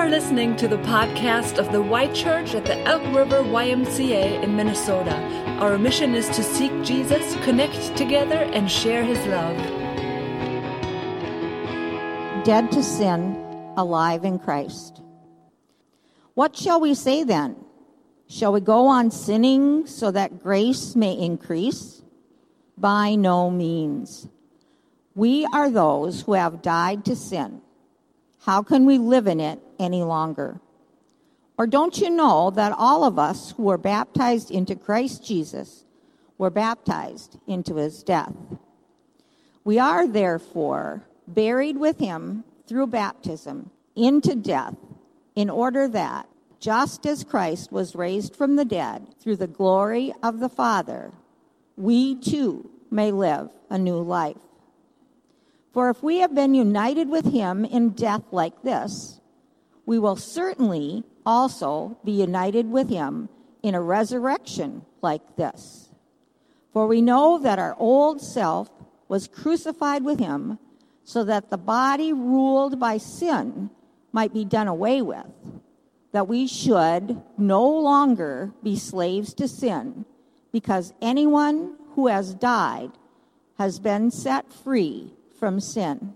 are listening to the podcast of the Y Church at the Elk River YMCA in Minnesota. Our mission is to seek Jesus, connect together, and share his love. Dead to sin, alive in Christ. What shall we say then? Shall we go on sinning so that grace may increase? By no means. We are those who have died to sin. How can we live in it any longer? Or don't you know that all of us who were baptized into Christ Jesus were baptized into his death? We are therefore buried with him through baptism into death, in order that, just as Christ was raised from the dead through the glory of the Father, we too may live a new life. For if we have been united with him in death like this, we will certainly also be united with him in a resurrection like this. For we know that our old self was crucified with him so that the body ruled by sin might be done away with, that we should no longer be slaves to sin, because anyone who has died has been set free from sin.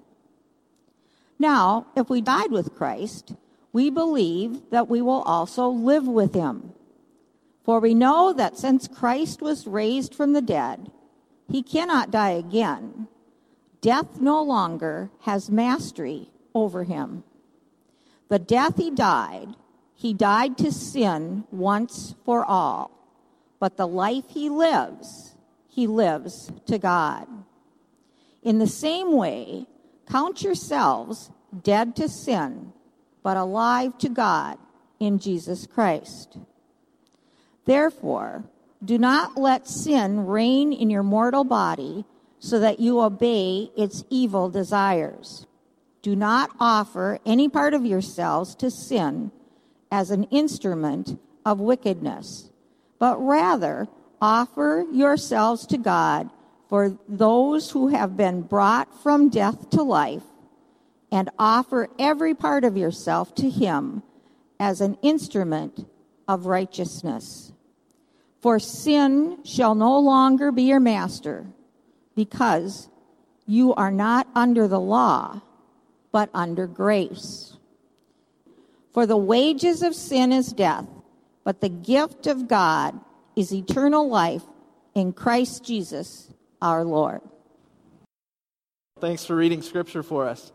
Now, if we died with Christ, we believe that we will also live with him. For we know that since Christ was raised from the dead, he cannot die again. Death no longer has mastery over him. The death he died, he died to sin once for all. But the life he lives, he lives to God. In the same way, count yourselves dead to sin, but alive to God in Jesus Christ. Therefore, do not let sin reign in your mortal body so that you obey its evil desires. Do not offer any part of yourselves to sin as an instrument of wickedness, but rather offer yourselves to God for those who have been brought from death to life, and offer every part of yourself to Him as an instrument of righteousness. For sin shall no longer be your master, because you are not under the law, but under grace. For the wages of sin is death, but the gift of God is eternal life in Christ Jesus our Lord. Thanks for reading scripture for us.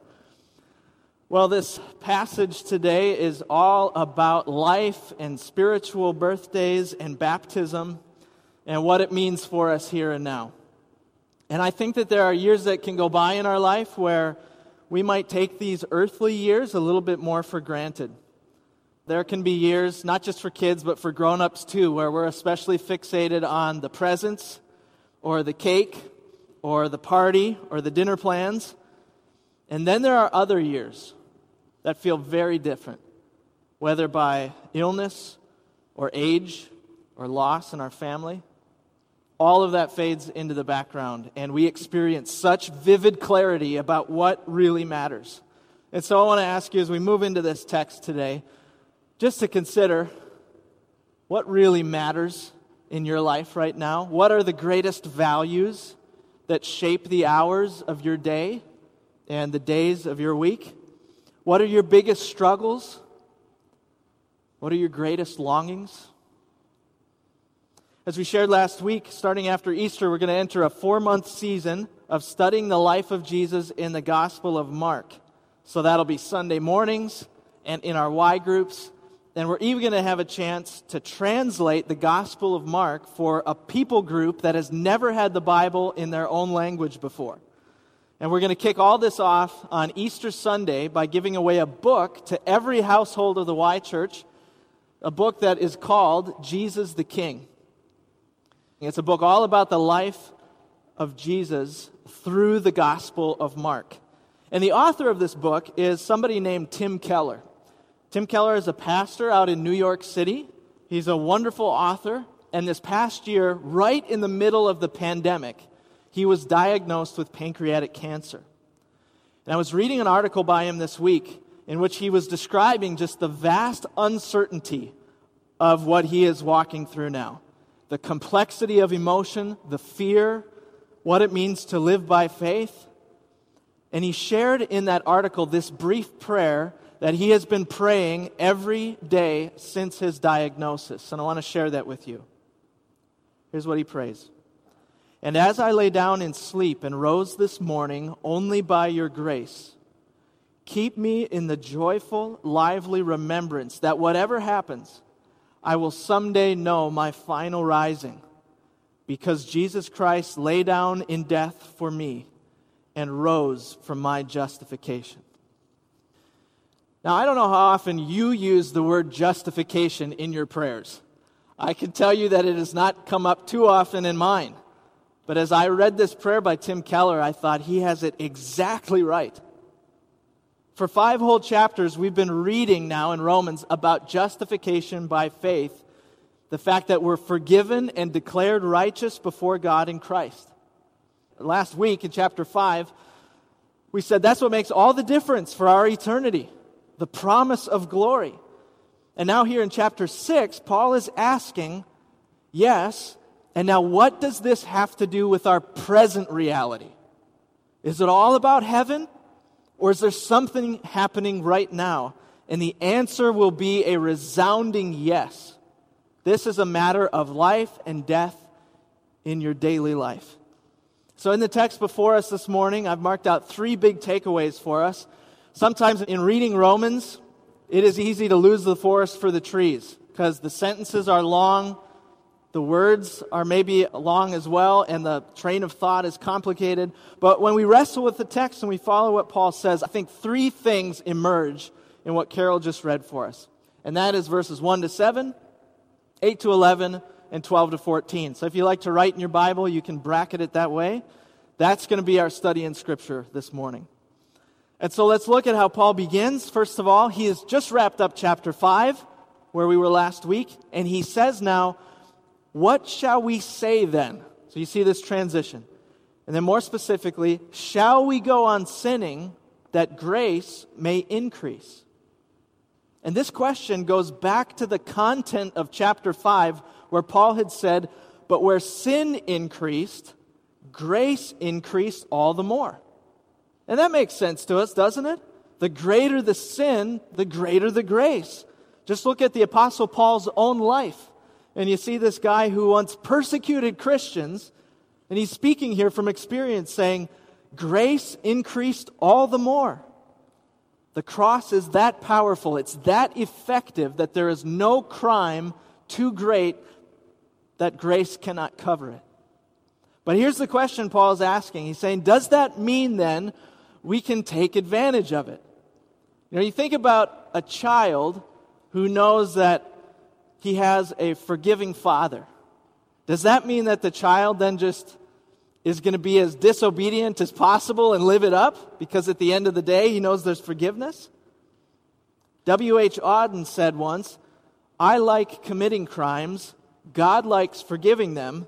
Well, this passage today is all about life and spiritual birthdays and baptism and what it means for us here and now. And I think that there are years that can go by in our life where we might take these earthly years a little bit more for granted. There can be years, not just for kids, but for grown ups too, where we're especially fixated on the presents or the cake or the party or the dinner plans. And then there are other years that feel very different, whether by illness or age or loss in our family. All of that fades into the background, and we experience such vivid clarity about what really matters. And so I want to ask you as we move into this text today, just to consider what really matters in your life right now? What are the greatest values that shape the hours of your day and the days of your week? What are your biggest struggles? What are your greatest longings? As we shared last week, starting after Easter, we're going to enter a four month season of studying the life of Jesus in the Gospel of Mark. So that'll be Sunday mornings and in our Y groups and we're even going to have a chance to translate the Gospel of Mark for a people group that has never had the Bible in their own language before. And we're going to kick all this off on Easter Sunday by giving away a book to every household of the Y Church, a book that is called Jesus the King. It's a book all about the life of Jesus through the Gospel of Mark. And the author of this book is somebody named Tim Keller. Tim Keller is a pastor out in New York City. He's a wonderful author. And this past year, right in the middle of the pandemic, he was diagnosed with pancreatic cancer. And I was reading an article by him this week in which he was describing just the vast uncertainty of what he is walking through now the complexity of emotion, the fear, what it means to live by faith. And he shared in that article this brief prayer that he has been praying every day since his diagnosis. And I want to share that with you. Here's what he prays And as I lay down in sleep and rose this morning only by your grace, keep me in the joyful, lively remembrance that whatever happens, I will someday know my final rising because Jesus Christ lay down in death for me and rose from my justification. Now, I don't know how often you use the word justification in your prayers. I can tell you that it has not come up too often in mine. But as I read this prayer by Tim Keller, I thought he has it exactly right. For five whole chapters, we've been reading now in Romans about justification by faith, the fact that we're forgiven and declared righteous before God in Christ. Last week in chapter 5, we said that's what makes all the difference for our eternity the promise of glory. And now, here in chapter 6, Paul is asking, yes, and now what does this have to do with our present reality? Is it all about heaven? Or is there something happening right now? And the answer will be a resounding yes. This is a matter of life and death in your daily life. So, in the text before us this morning, I've marked out three big takeaways for us. Sometimes in reading Romans, it is easy to lose the forest for the trees because the sentences are long, the words are maybe long as well, and the train of thought is complicated. But when we wrestle with the text and we follow what Paul says, I think three things emerge in what Carol just read for us. And that is verses 1 to 7, 8 to 11, and 12 to 14. So if you like to write in your Bible, you can bracket it that way. That's going to be our study in Scripture this morning. And so let's look at how Paul begins. First of all, he has just wrapped up chapter 5, where we were last week, and he says now, What shall we say then? So you see this transition. And then more specifically, shall we go on sinning that grace may increase? And this question goes back to the content of chapter 5, where Paul had said, But where sin increased, grace increased all the more. And that makes sense to us, doesn't it? The greater the sin, the greater the grace. Just look at the Apostle Paul's own life. And you see this guy who once persecuted Christians, and he's speaking here from experience, saying, Grace increased all the more. The cross is that powerful, it's that effective that there is no crime too great that grace cannot cover it. But here's the question Paul is asking. He's saying, Does that mean then we can take advantage of it. You know, you think about a child who knows that he has a forgiving father. Does that mean that the child then just is going to be as disobedient as possible and live it up because at the end of the day he knows there's forgiveness? W.H. Auden said once, I like committing crimes, God likes forgiving them.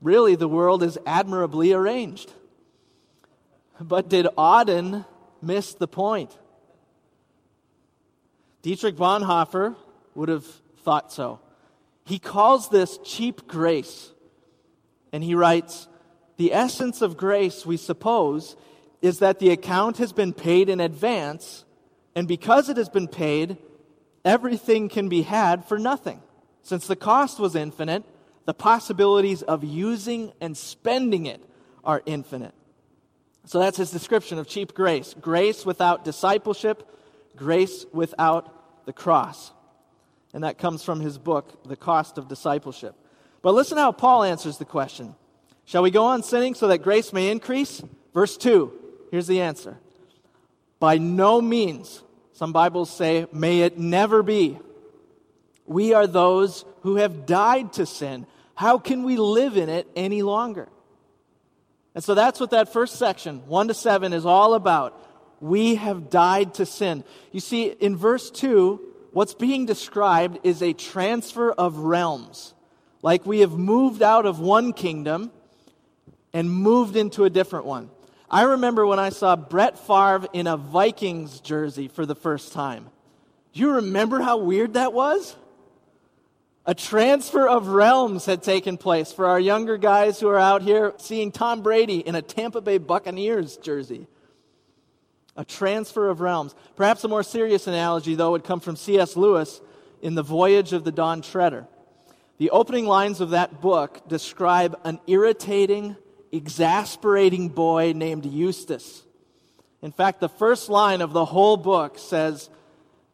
Really, the world is admirably arranged. But did Auden miss the point? Dietrich Bonhoeffer would have thought so. He calls this cheap grace. And he writes The essence of grace, we suppose, is that the account has been paid in advance, and because it has been paid, everything can be had for nothing. Since the cost was infinite, the possibilities of using and spending it are infinite. So that's his description of cheap grace grace without discipleship, grace without the cross. And that comes from his book, The Cost of Discipleship. But listen how Paul answers the question Shall we go on sinning so that grace may increase? Verse 2, here's the answer By no means. Some Bibles say, may it never be. We are those who have died to sin. How can we live in it any longer? And so that's what that first section, 1 to 7, is all about. We have died to sin. You see, in verse 2, what's being described is a transfer of realms. Like we have moved out of one kingdom and moved into a different one. I remember when I saw Brett Favre in a Vikings jersey for the first time. Do you remember how weird that was? A transfer of realms had taken place for our younger guys who are out here seeing Tom Brady in a Tampa Bay Buccaneers jersey. A transfer of realms. Perhaps a more serious analogy, though, would come from C.S. Lewis in The Voyage of the Dawn Treader. The opening lines of that book describe an irritating, exasperating boy named Eustace. In fact, the first line of the whole book says,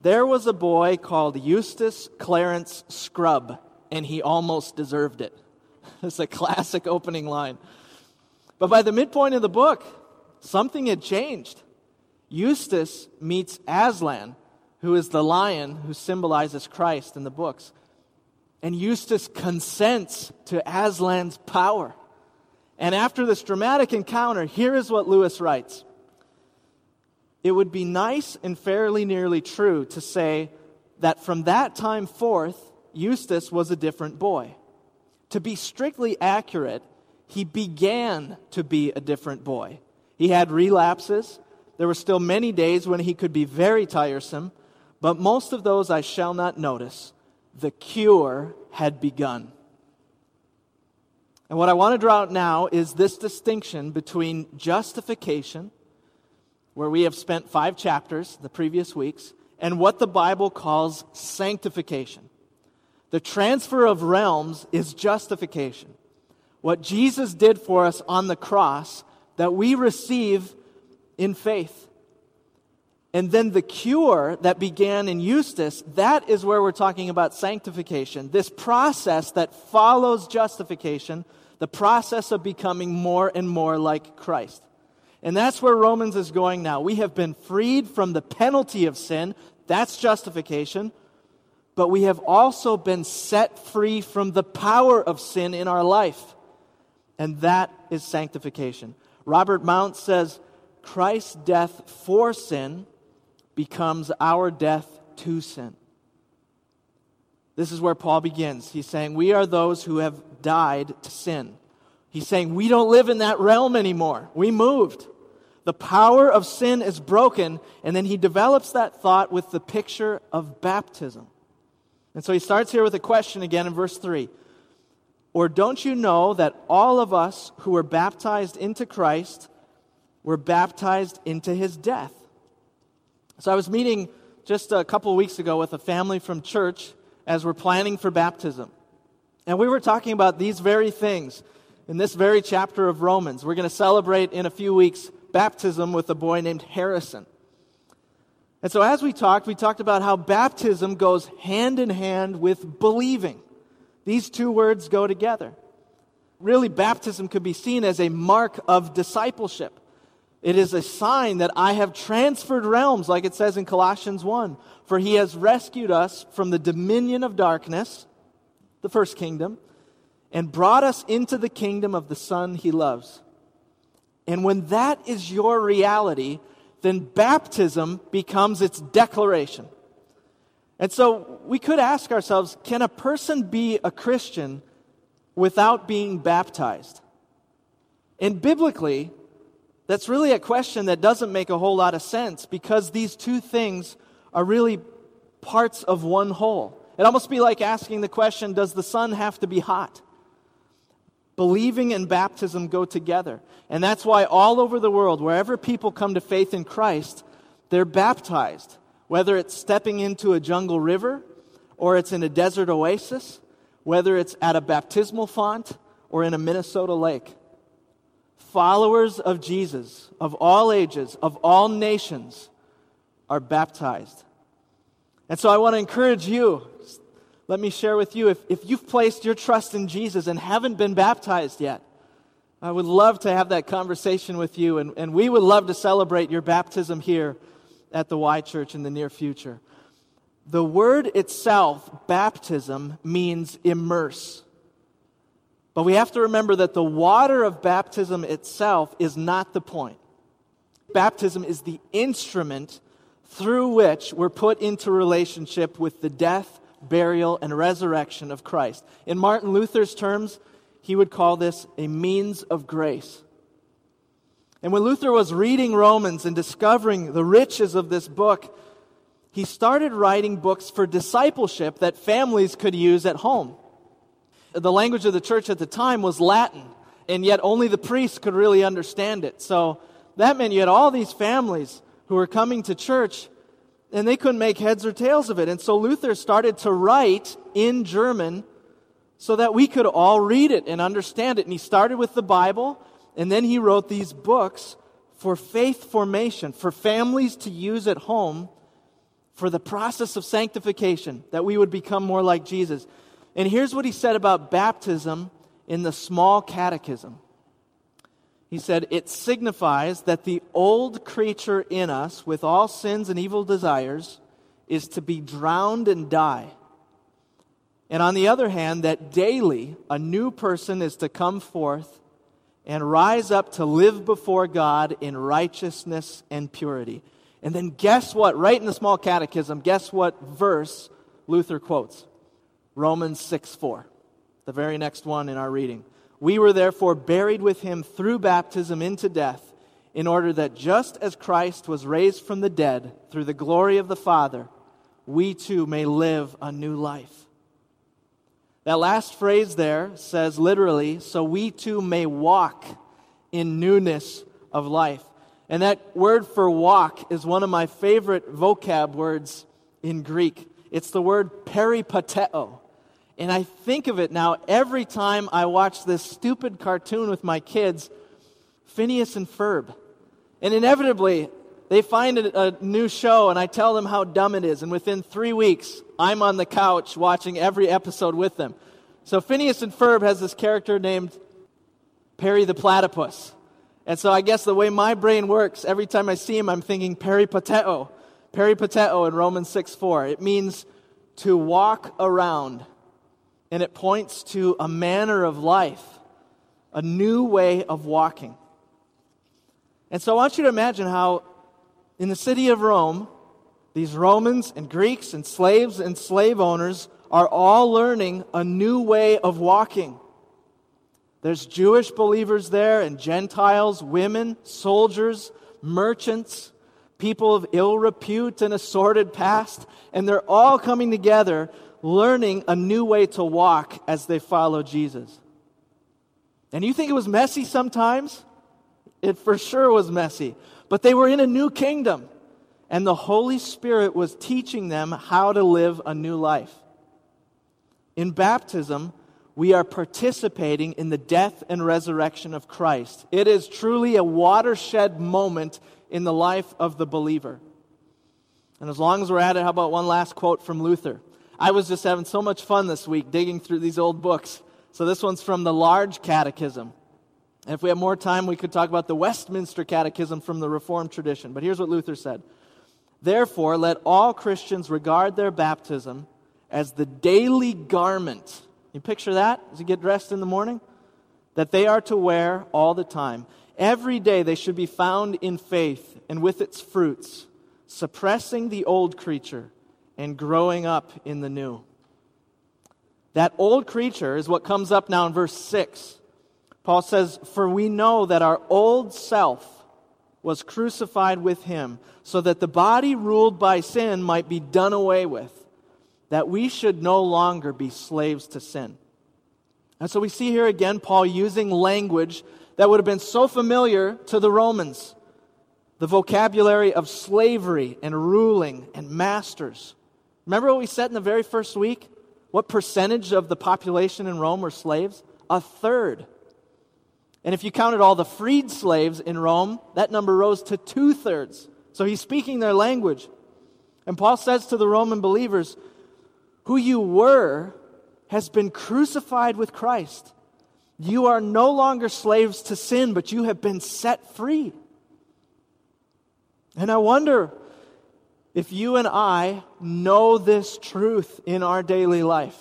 There was a boy called Eustace Clarence Scrubb, and he almost deserved it. It's a classic opening line. But by the midpoint of the book, something had changed. Eustace meets Aslan, who is the lion who symbolizes Christ in the books. And Eustace consents to Aslan's power. And after this dramatic encounter, here is what Lewis writes It would be nice and fairly nearly true to say that from that time forth, Eustace was a different boy. To be strictly accurate, he began to be a different boy. He had relapses. There were still many days when he could be very tiresome, but most of those I shall not notice. The cure had begun. And what I want to draw out now is this distinction between justification, where we have spent five chapters the previous weeks, and what the Bible calls sanctification. The transfer of realms is justification. What Jesus did for us on the cross that we receive in faith. And then the cure that began in Eustace, that is where we're talking about sanctification. This process that follows justification, the process of becoming more and more like Christ. And that's where Romans is going now. We have been freed from the penalty of sin. That's justification. But we have also been set free from the power of sin in our life. And that is sanctification. Robert Mounce says Christ's death for sin becomes our death to sin. This is where Paul begins. He's saying, We are those who have died to sin. He's saying, We don't live in that realm anymore. We moved. The power of sin is broken. And then he develops that thought with the picture of baptism. And so he starts here with a question again in verse 3. Or don't you know that all of us who were baptized into Christ were baptized into his death? So I was meeting just a couple weeks ago with a family from church as we're planning for baptism. And we were talking about these very things in this very chapter of Romans. We're going to celebrate in a few weeks baptism with a boy named Harrison. And so as we talked, we talked about how baptism goes hand in hand with believing. These two words go together. Really, baptism could be seen as a mark of discipleship. It is a sign that I have transferred realms, like it says in Colossians 1. For he has rescued us from the dominion of darkness, the first kingdom, and brought us into the kingdom of the Son he loves. And when that is your reality, then baptism becomes its declaration. And so we could ask ourselves can a person be a Christian without being baptized? And biblically, that's really a question that doesn't make a whole lot of sense because these two things are really parts of one whole. It almost be like asking the question Does the sun have to be hot? Believing and baptism go together. And that's why all over the world, wherever people come to faith in Christ, they're baptized. Whether it's stepping into a jungle river, or it's in a desert oasis, whether it's at a baptismal font, or in a Minnesota lake followers of Jesus, of all ages, of all nations, are baptized. And so I want to encourage you. Let me share with you if, if you've placed your trust in Jesus and haven't been baptized yet, I would love to have that conversation with you, and, and we would love to celebrate your baptism here at the Y Church in the near future. The word itself, baptism, means immerse. But we have to remember that the water of baptism itself is not the point. Baptism is the instrument through which we're put into relationship with the death, burial, and resurrection of Christ. In Martin Luther's terms, he would call this a means of grace. And when Luther was reading Romans and discovering the riches of this book, he started writing books for discipleship that families could use at home. The language of the church at the time was Latin, and yet only the priests could really understand it. So that meant you had all these families who were coming to church and they couldn't make heads or tails of it. And so Luther started to write in German so that we could all read it and understand it. And he started with the Bible, and then he wrote these books for faith formation, for families to use at home for the process of sanctification, that we would become more like Jesus. And here's what he said about baptism in the small catechism. He said, It signifies that the old creature in us, with all sins and evil desires, is to be drowned and die. And on the other hand, that daily a new person is to come forth and rise up to live before God in righteousness and purity. And then guess what? Right in the small catechism, guess what verse Luther quotes? Romans 6 4, the very next one in our reading. We were therefore buried with him through baptism into death, in order that just as Christ was raised from the dead through the glory of the Father, we too may live a new life. That last phrase there says literally, so we too may walk in newness of life. And that word for walk is one of my favorite vocab words in Greek. It's the word peripateo. And I think of it now every time I watch this stupid cartoon with my kids, Phineas and Ferb. And inevitably, they find a, a, new show, and I tell them how dumb it is. And within three weeks, I'm on the couch watching every episode with them. So Phineas and Ferb has this character named Perry the Platypus. And so I guess the way my brain works, every time I see him, I'm thinking peripateo. Peripateo in Romans 6 4. It means to walk around and it points to a manner of life, a new way of walking. And so I want you to imagine how in the city of Rome, these Romans and Greeks and slaves and slave owners are all learning a new way of walking. There's Jewish believers there and Gentiles, women, soldiers, merchants, people of ill repute and a sordid past, and they're all coming together learning a new way to walk as they follow Jesus. And you think it was messy sometimes? It for sure was messy. But they were in a new kingdom, and the Holy Spirit was teaching them how to live a new life. In baptism, we are participating in the death and resurrection of Christ. It is truly a watershed moment in the life of the believer. And as long as we're at it, how about one last quote from Luther? I was just having so much fun this week digging through these old books. So this one's from the Large Catechism. And if we have more time, we could talk about the Westminster Catechism from the Reformed tradition. But here's what Luther said Therefore, let all Christians regard their baptism as the daily garment. You picture that as you get dressed in the morning? That they are to wear all the time. Every day they should be found in faith and with its fruits, suppressing the old creature and growing up in the new. That old creature is what comes up now in verse 6. Paul says, For we know that our old self was crucified with him, so that the body ruled by sin might be done away with, that we should no longer be slaves to sin. And so we see here again Paul using language that would have been so familiar to the Romans the vocabulary of slavery and ruling and masters. Remember what we said in the very first week? What percentage of the population in Rome were slaves? A third. And if you counted all the freed slaves in Rome, that number rose to two thirds. So he's speaking their language. And Paul says to the Roman believers, Who you were has been crucified with Christ. You are no longer slaves to sin, but you have been set free. And I wonder if you and I know this truth in our daily life,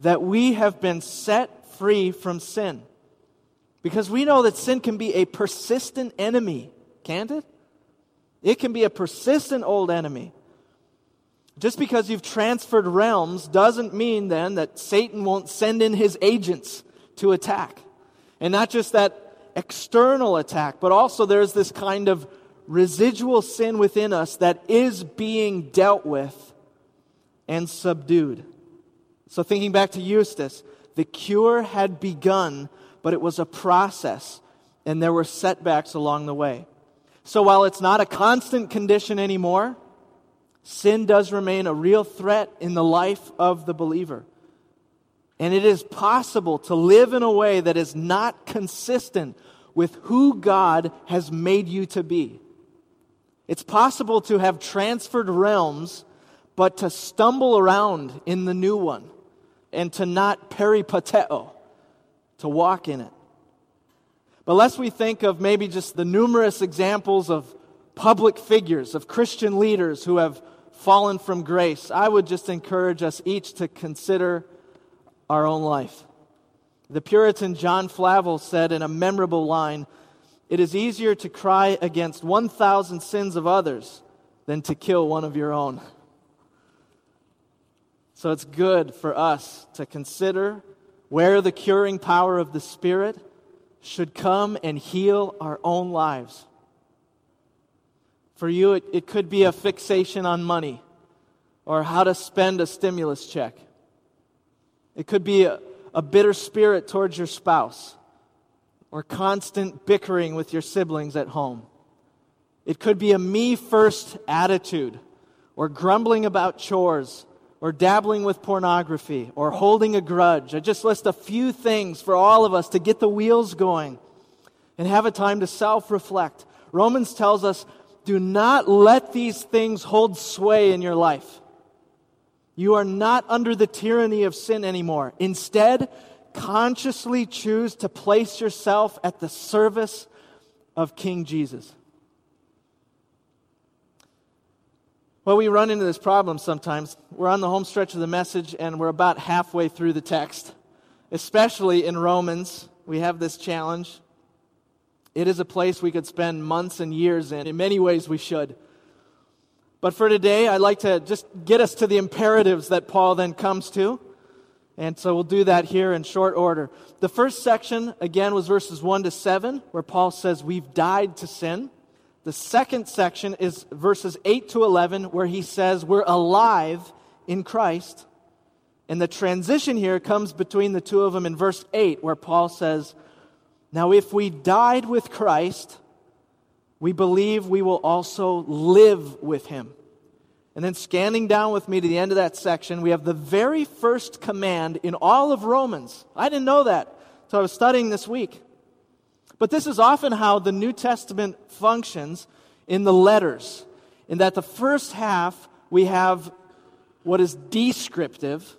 that we have been set free from sin, because we know that sin can be a persistent enemy, can't it? It can be a persistent old enemy. Just because you've transferred realms doesn't mean then that Satan won't send in his agents to attack. And not just that external attack, but also there's this kind of residual sin within us that is being dealt with and subdued. So, thinking back to Eustace, the cure had begun, but it was a process, and there were setbacks along the way. So, while it's not a constant condition anymore, sin does remain a real threat in the life of the believer. And it is possible to live in a way that is not consistent with who God has made you to be. It's possible to have transferred realms, but to stumble around in the new one and to not peripateo, to walk in it. But lest we think of maybe just the numerous examples of public figures, of Christian leaders who have fallen from grace, I would just encourage us each to consider our own life. The Puritan John Flavel said in a memorable line It is easier to cry against 1,000 sins of others than to kill one of your own. So it's good for us to consider where the curing power of the Spirit should come and heal our own lives. For you, it, it could be a fixation on money or how to spend a stimulus check. It could be a, a bitter spirit towards your spouse or constant bickering with your siblings at home. It could be a me first attitude or grumbling about chores or dabbling with pornography or holding a grudge. I just list a few things for all of us to get the wheels going and have a time to self reflect. Romans tells us do not let these things hold sway in your life. You are not under the tyranny of sin anymore. Instead, consciously choose to place yourself at the service of King Jesus. Well, we run into this problem sometimes. We're on the home stretch of the message and we're about halfway through the text. Especially in Romans, we have this challenge. It is a place we could spend months and years in. In many ways, we should. But for today, I'd like to just get us to the imperatives that Paul then comes to. And so we'll do that here in short order. The first section, again, was verses 1 to 7, where Paul says, We've died to sin. The second section is verses 8 to 11, where he says we're alive in Christ. And the transition here comes between the two of them in verse 8, where Paul says, Now if we died with Christ, we believe we will also live with him. And then scanning down with me to the end of that section, we have the very first command in all of Romans. I didn't know that until I was studying this week. But this is often how the New Testament functions in the letters, in that the first half we have what is descriptive,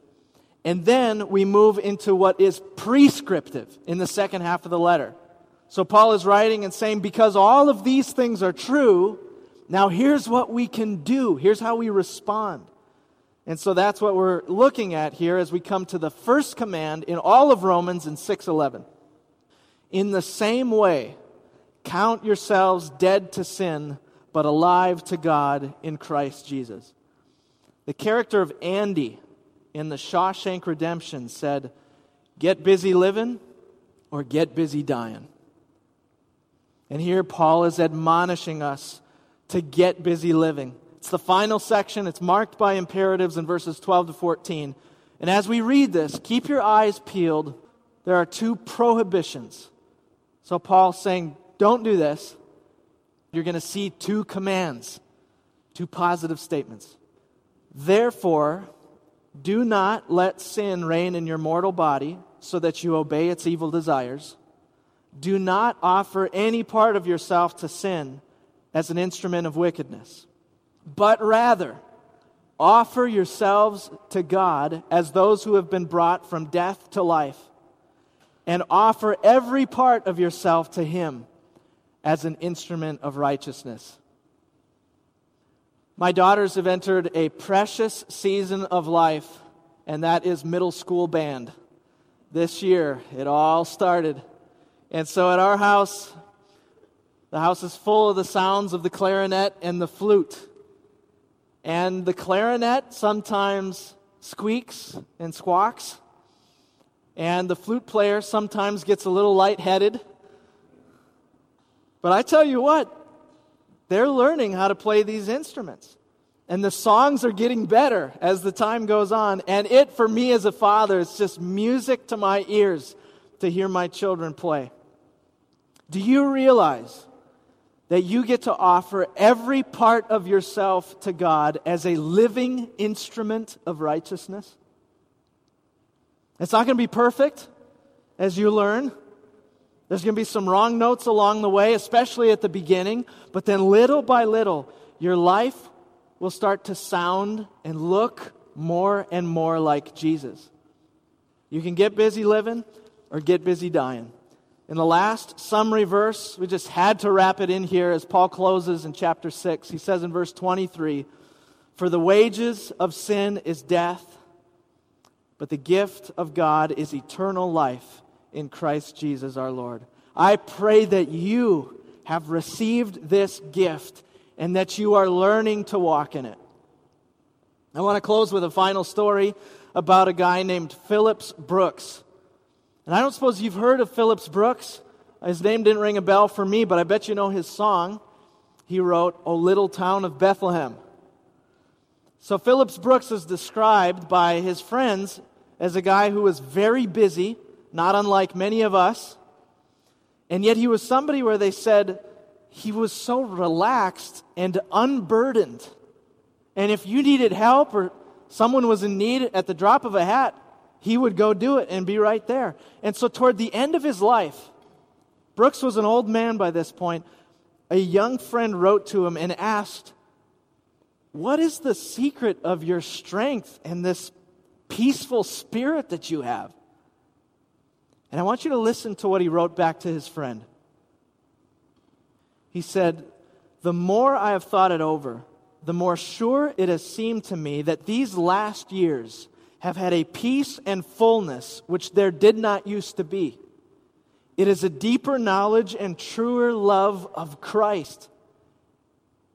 and then we move into what is prescriptive in the second half of the letter. So Paul is writing and saying, because all of these things are true, now here's what we can do. Here's how we respond. And so that's what we're looking at here as we come to the first command in all of Romans in 611. In the same way, count yourselves dead to sin, but alive to God in Christ Jesus. The character of Andy in the Shawshank Redemption said, Get busy living or get busy dying. And here Paul is admonishing us to get busy living. It's the final section, it's marked by imperatives in verses 12 to 14. And as we read this, keep your eyes peeled. There are two prohibitions so Paul's saying, don't do this. You're going to see two commands, two positive statements. Therefore, do not let sin reign in your mortal body so that you obey its evil desires. Do not offer any part of yourself to sin as an instrument of wickedness, but rather offer yourselves to God as those who have been brought from death to life and offer every part of yourself to Him as an instrument of righteousness. My daughters have entered a precious season of life, and that is middle school band. This year, it all started. And so at our house, the house is full of the sounds of the clarinet and the flute. And the clarinet sometimes squeaks and squawks and the flute player sometimes gets a little lightheaded. But I tell you what, they're learning how to play these instruments. And the songs are getting better as the time goes on. And it, for me as a father, is just music to my ears to hear my children play. Do you realize that you get to offer every part of yourself to God as a living instrument of righteousness? It's not going to be perfect as you learn. There's going to be some wrong notes along the way, especially at the beginning, but then little by little, your life will start to sound and look more and more like Jesus. You can get busy living or get busy dying. In the last summary verse, we just had to wrap it in here as Paul closes in chapter 6. He says in verse 23 For the wages of sin is death, but the gift of God is eternal life in Christ Jesus our Lord. I pray that you have received this gift and that you are learning to walk in it. I want to close with a final story about a guy named Phillips Brooks. And I don't suppose you've heard of Phillips Brooks. His name didn't ring a bell for me, but I bet you know his song. He wrote, O Little Town of Bethlehem. So Phillips Brooks is described by his friends as a guy who was very busy, not unlike many of us. And yet he was somebody where they said he was so relaxed and unburdened. And if you needed help or someone was in need at the drop of a hat, he would go do it and be right there. And so, toward the end of his life, Brooks was an old man by this point. A young friend wrote to him and asked, What is the secret of your strength and this peaceful spirit that you have? And I want you to listen to what he wrote back to his friend. He said, The more I have thought it over, the more sure it has seemed to me that these last years have had a peace and fullness which there did not used to be. It is a deeper knowledge and truer love of Christ.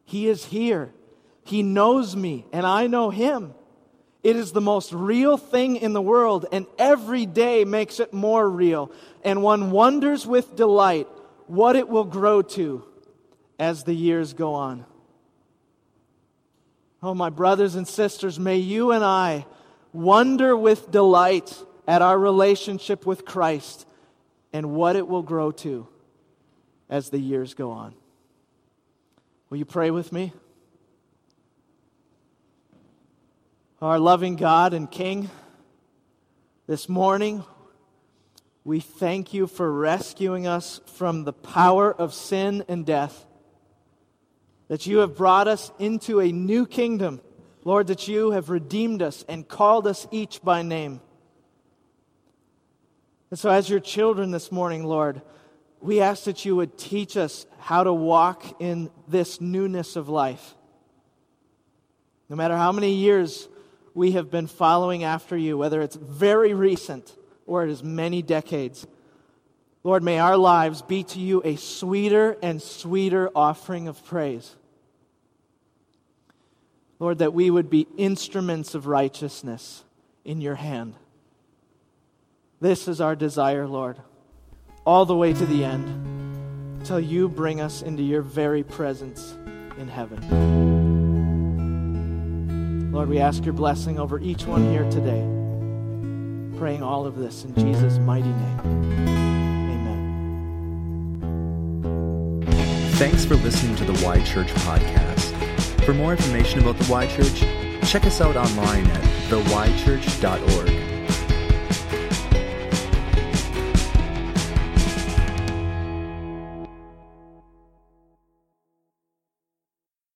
He is here. He knows me, and I know him. It is the most real thing in the world, and every day makes it more real. And one wonders with delight what it will grow to as the years go on. Oh, my brothers and sisters, may you and I wonder with delight at our relationship with Christ and what it will grow to as the years go on. Will you pray with me? Our loving God and King, this morning we thank you for rescuing us from the power of sin and death. That you have brought us into a new kingdom Lord, that you have redeemed us and called us each by name. And so, as your children this morning, Lord, we ask that you would teach us how to walk in this newness of life. No matter how many years we have been following after you, whether it's very recent or it is many decades, Lord, may our lives be to you a sweeter and sweeter offering of praise. Lord, that we would be instruments of righteousness in your hand. This is our desire, Lord, all the way to the end, till you bring us into your very presence in heaven. Lord, we ask your blessing over each one here today, praying all of this in Jesus' mighty name. Amen. Thanks for listening to the Y Church podcast. For more information about the Y Church, check us out online at theychurch.org